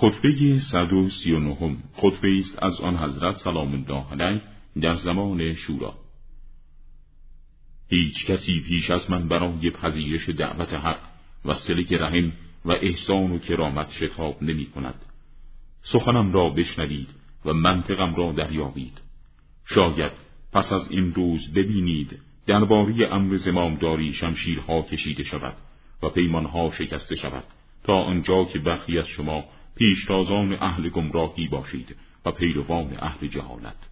خطبه 139 خطبه است از آن حضرت سلام الله علیه در زمان شورا هیچ کسی پیش از من برای پذیرش دعوت حق و سلک رحم و احسان و کرامت شتاب نمی کند. سخنم را بشنوید و منطقم را دریابید. شاید پس از این روز ببینید درباره امر زمامداری شمشیرها کشیده شود و پیمانها شکسته شود تا آنجا که برخی از شما پیشتازان اهل گمراهی باشید و پیروان اهل جهالت.